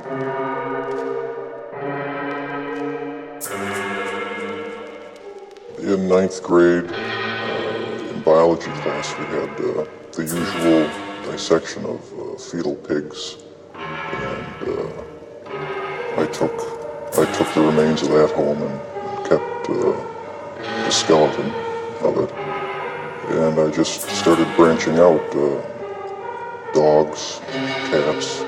In ninth grade, uh, in biology class, we had uh, the usual dissection of uh, fetal pigs, and uh, I took I took the remains of that home and, and kept uh, the skeleton of it, and I just started branching out uh, dogs, cats.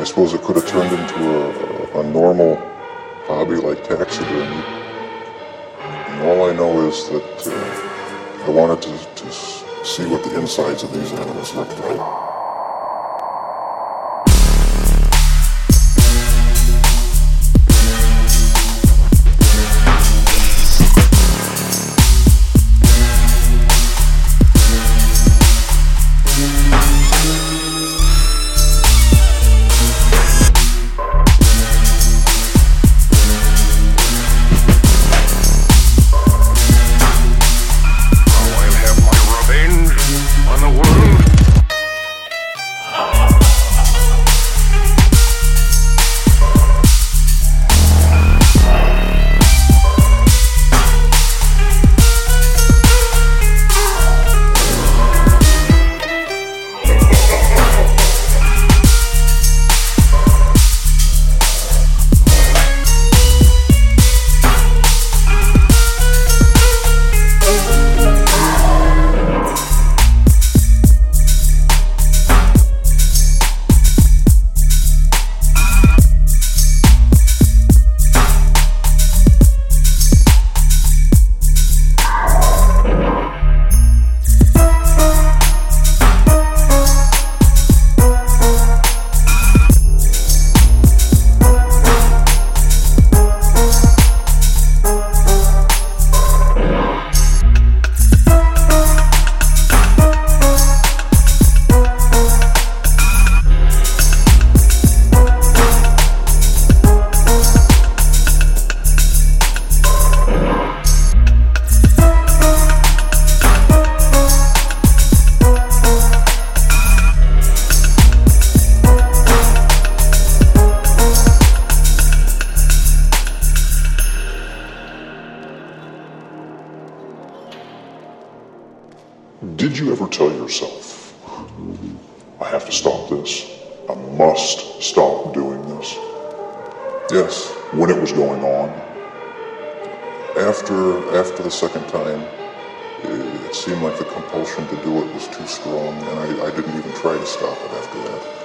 I suppose it could have turned into a, a normal hobby like taxidermy. And all I know is that uh, I wanted to, to see what the insides of these animals looked like. Did you ever tell yourself, I have to stop this? I must stop doing this? Yes, when it was going on. After after the second time, it, it seemed like the compulsion to do it was too strong, and I, I didn't even try to stop it after that.